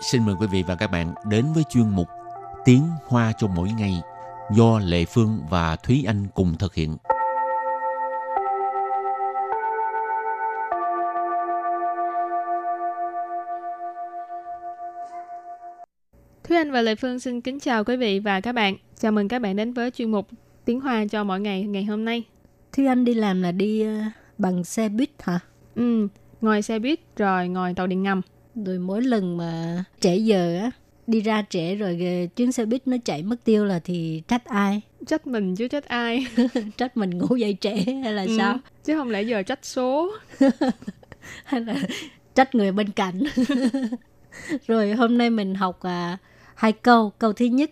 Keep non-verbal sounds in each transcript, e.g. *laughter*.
xin mời quý vị và các bạn đến với chuyên mục Tiếng Hoa cho mỗi ngày do Lệ Phương và Thúy Anh cùng thực hiện. Thúy Anh và Lệ Phương xin kính chào quý vị và các bạn. Chào mừng các bạn đến với chuyên mục Tiếng Hoa cho mỗi ngày ngày hôm nay. Thúy Anh đi làm là đi ờ, bằng xe buýt hả? Ừ, ngồi xe buýt rồi ngồi tàu điện ngầm. Rồi mỗi lần mà trễ giờ á, đi ra trễ rồi chuyến xe buýt nó chạy mất tiêu là thì trách ai? *laughs* Trách mình chứ trách ai? *laughs* trách mình ngủ dậy trễ hay là ừ, sao? Chứ không lẽ giờ trách số. *laughs* hay là trách người bên cạnh. rồi hôm nay mình học à, hai câu. Câu thứ nhất,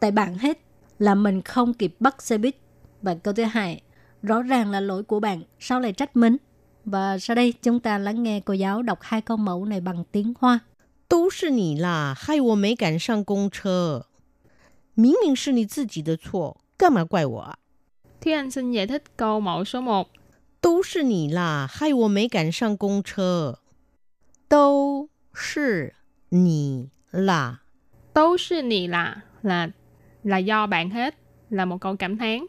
tại bạn hết là mình không kịp bắt xe buýt. Và câu thứ hai, rõ ràng là lỗi của bạn, sao lại trách mình? Và sau đây chúng ta lắng nghe cô giáo đọc hai câu mẫu này bằng tiếng Hoa. 都是你啦，害我没赶上公车。明明是你自己的错，干嘛怪我啊？Thúy Anh xin giải thích câu mẫu số 1. 都是你啦，害我没赶上公车。都是你啦，都是你啦 là là do bạn hết là một câu cảm thán.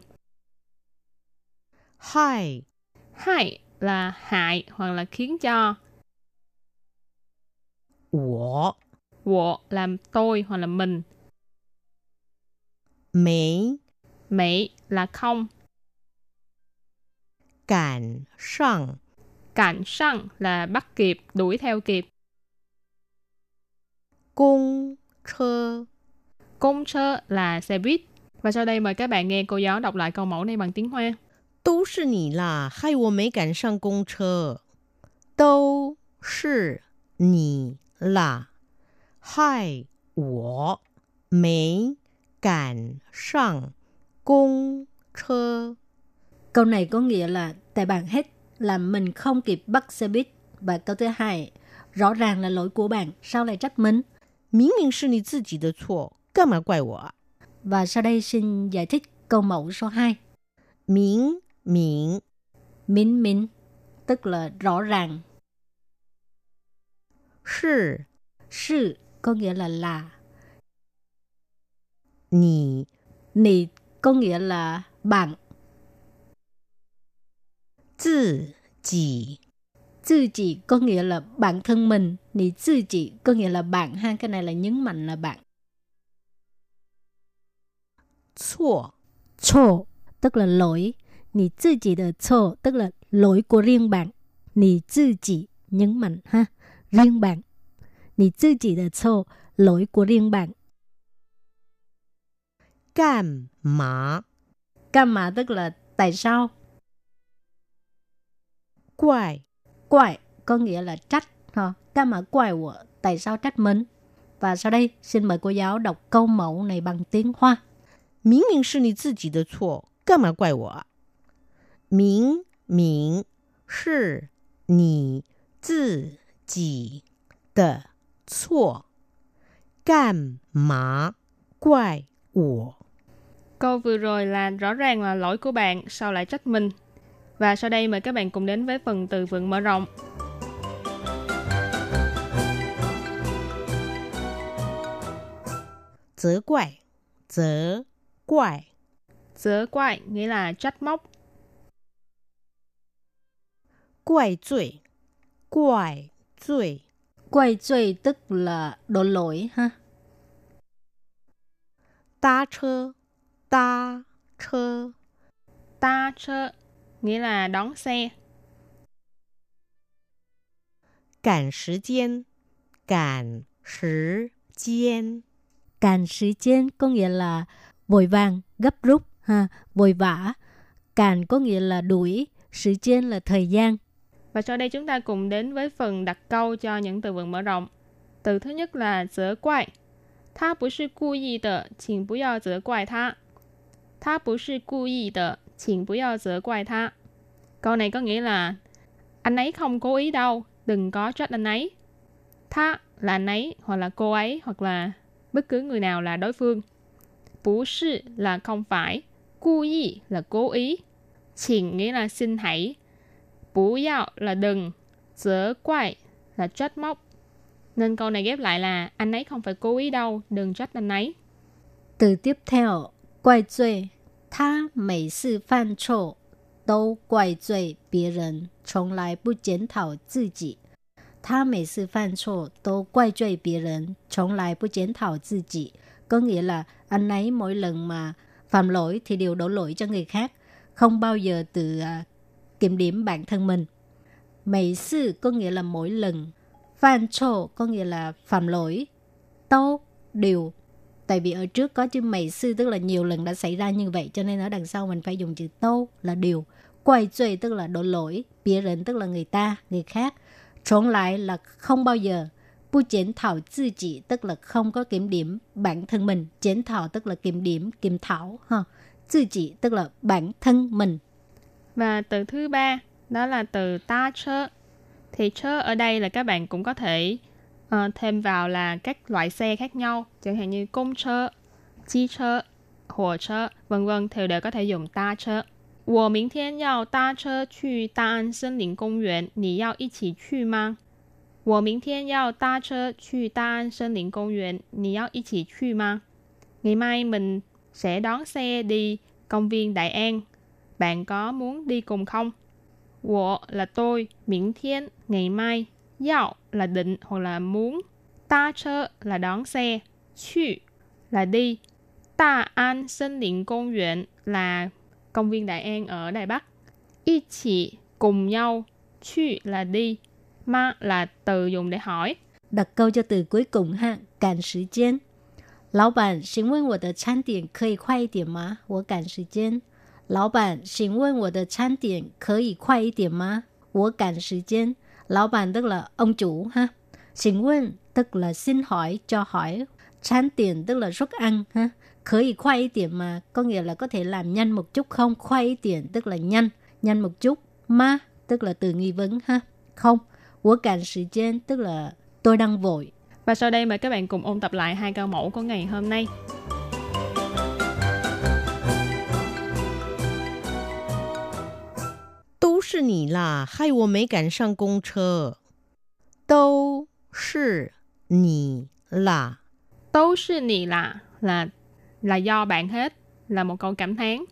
Hai Hai là hại hoặc là khiến cho. Wo. Wo là tôi hoặc là mình. Mỹ. Mỹ là không. Cản sang. Cản sang là bắt kịp, đuổi theo kịp. Cung chơ. Cung chơ là xe buýt. Và sau đây mời các bạn nghe cô giáo đọc lại câu mẫu này bằng tiếng Hoa. 都是你啦，害我没赶上公车。都是你啦，害我没赶上公车。 Câu này có nghĩa là tại bạn hết là mình không kịp bắt xe buýt. Và câu thứ hai, rõ ràng là lỗi của bạn, sao lại trách mình? 明明是你自己的错，干嘛怪我啊？ Và sau đây xin giải thích câu mẫu số 2. 明 Miễn Miễn miễn Tức là rõ ràng. Sư Sư có nghĩa là là. Nì Nì có nghĩa là bạn. Tự chỉ Tự chỉ có nghĩa là bản thân mình. Nì tự chỉ có nghĩa là bạn ha. Cái này là nhấn mạnh là bạn. Chua Chua tức là lỗi. Nì tự chỉ de chô tức là lỗi của riêng bạn. Nì tự chỉ nhấn mạnh ha. Riêng bạn. Nì tự chỉ de chô lỗi của riêng bạn. 干嘛 Cam mà tức là tại sao? 怪 Quại có nghĩa là trách. Ha. Cam mà quại của tại sao trách mình? Và sau đây xin mời cô giáo đọc câu mẫu này bằng tiếng Hoa. 明明是你自己的错，干嘛怪我 啊？明明是你自己的错，干嘛怪我？ Câu vừa rồi là rõ ràng là lỗi của bạn, sao lại trách mình? Và sau đây mời các bạn cùng đến với phần từ vựng mở rộng. 责怪，责怪， 责怪nghĩa là trách móc. 怪罪，怪罪， Quay truy tức là đổ lỗi ha. 搭车，搭车， Ta chơ nghĩa là đón xe. 赶时间，赶时间， Càn时间có nghĩa là vội vàng, gấp rút, ha, vội vã. Càn có nghĩa là đuổi,时间là thời gian. và sau đây chúng ta cùng đến với phần đặt câu cho những từ vựng mở rộng. Từ thứ nhất là giở quại. Tha bù sư cu y de, chỉnh bù yào giở quại tha. Tha bù sư cu y de, chỉnh bù yào giở quại tha. Câu này có nghĩa là anh ấy không cố ý đâu, đừng có trách anh ấy. Tha là anh ấy, hoặc là cô ấy, hoặc là bất cứ người nào là đối phương. Bù sư là không phải, cu y là cố ý. Chỉnh nghĩa là xin hãy, bú yào là đừng, dỡ quại là trách móc. Nên câu này ghép lại là anh ấy không phải cố ý đâu, đừng trách anh ấy. Từ tiếp theo, quay 罪，他每次犯错都怪罪别人，从来不检讨自己。他每次犯错都怪罪别人，从来不检讨自己。Có nghĩa là anh ấy mỗi lần mà phạm lỗi thì đều đổ lỗi cho người khác, không bao giờ tự à, kiểm điểm bản thân mình. Mấy sự có nghĩa là mỗi lần, phạm trộ có nghĩa là phạm lỗi, tâu điều. Tại vì ở trước có chữ mấy sư tức là nhiều lần đã xảy ra như vậy cho nên ở đằng sau mình phải dùng chữ tâu là điều. Quay trời tức là đổ lỗi, bia rỉnh tức là người ta, người khác. Trốn lại là không bao giờ. Bu 检 thảo tự chỉ tức là không có kiểm điểm bản thân mình. 检 thảo tức là kiểm điểm, kiểm thảo. Ha. Tư chỉ tức là bản thân mình. Và từ thứ ba, đó là từ ta chơ. Thì chơ ở đây là các bạn cũng có thể uh, thêm vào là các loại xe khác nhau. Chẳng hạn như công chơ, chi chơ, hồ chơ, vân vân thì đều có thể dùng ta chơ. 我明天要搭车去大安森林公园，你要一起去吗？我明天要搭车去大安森林公园，你要一起去吗？Ngày mai mình sẽ đón xe đi công viên Đại An. Bạn có muốn đi cùng không? 我 là tôi, miễn thiên, ngày mai, yao là định hoặc là muốn, ta chơ là đón xe, chu là đi, Đa An Sơn林Công viện là công viên Đại An ở Đài Bắc. Y chỉ cùng nhau, chu là đi, ma là từ dùng để hỏi. Đặt câu cho từ cuối cùng ha, cản thời gian. 老板，请问我的餐点可以快一点吗？我赶时间。 老板，请问我的餐点可以快一点吗？我赶时间。老板 tức là ông chủ ha. Xin问tức là xin hỏi, cho hỏi. Chán tiền tức là suất ăn ha. Khởi khoai tiền mà có nghĩa là có thể làm nhanh một chút không? Khoai tiền tức là nhanh, nhanh một chút. Ma tức là từ nghi vấn ha. Không. Của cản thời gian tức là tôi đang vội. Và sau đây mời các bạn cùng ôn tập lại hai câu mẫu của ngày hôm nay. 是你啦，害我没赶上公车。都是你啦，都是你啦 là là do bạn hết là một câu cảm thán.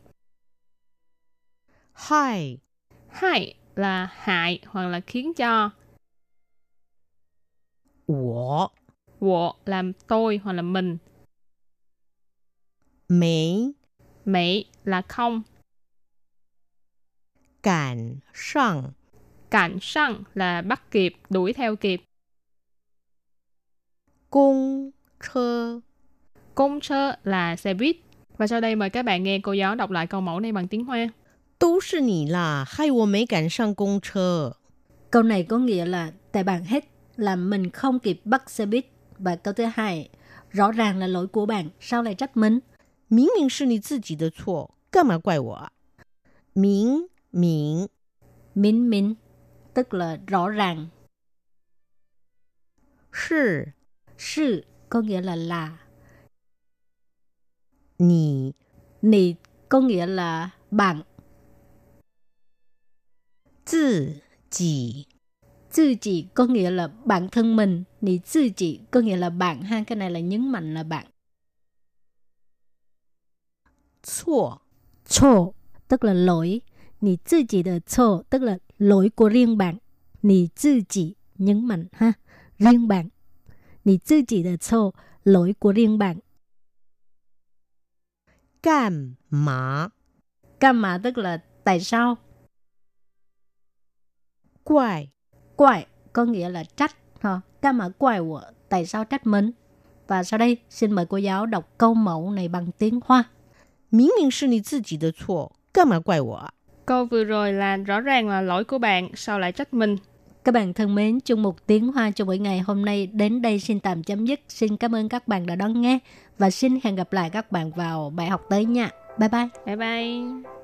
害 Hại là hại hoặc là khiến cho. 我 Wo là tôi hoặc là mình. 没 Mỹ là không. 赶上 Cảnh sang là bắt kịp, đuổi theo kịp. 公车。 Công chơ là xe buýt. Và sau đây mời các bạn nghe cô giáo đọc lại câu mẫu này bằng tiếng Hoa. 都是你啦，害我没赶上公车。 Câu này có nghĩa là tại bạn hết làm mình không kịp bắt xe buýt. Và câu thứ hai, rõ ràng là lỗi của bạn, sao lại trách mình? 明明是你自己的错，干嘛怪我啊？明 Miễn. Miễn miễn Tức là rõ ràng. Sư Sư có nghĩa là là. Nì Nì có nghĩa là bạn. Tự chỉ Tự chỉ có nghĩa là bản thân mình. Nì tự chỉ có nghĩa là bạn ha? Cái này là nhấn mạnh là bạn. Chua Chua tức là lỗi. Nì tự chỉ de chô tức là lỗi của riêng bạn. Nì tự chỉ nhấn mạnh ha. Riêng bạn. Nì tự chỉ de chô lỗi của riêng bạn. 干嘛 Cam mà tức là tại sao? 怪 Quại có nghĩa là trách. Ha. Cam mà quại của tại sao trách mình? Và sau đây xin mời cô giáo đọc câu mẫu này bằng tiếng Hoa. 明明是你自己的错，干嘛怪我啊？ Câu vừa rồi là rõ ràng là lỗi của bạn, sao lại trách mình? Các bạn thân mến, chung một tiếng hoa cho buổi ngày hôm nay đến đây xin tạm chấm dứt. Xin cảm ơn các bạn đã đón nghe và xin hẹn gặp lại các bạn vào bài học tới nha. Bye bye. Bye bye.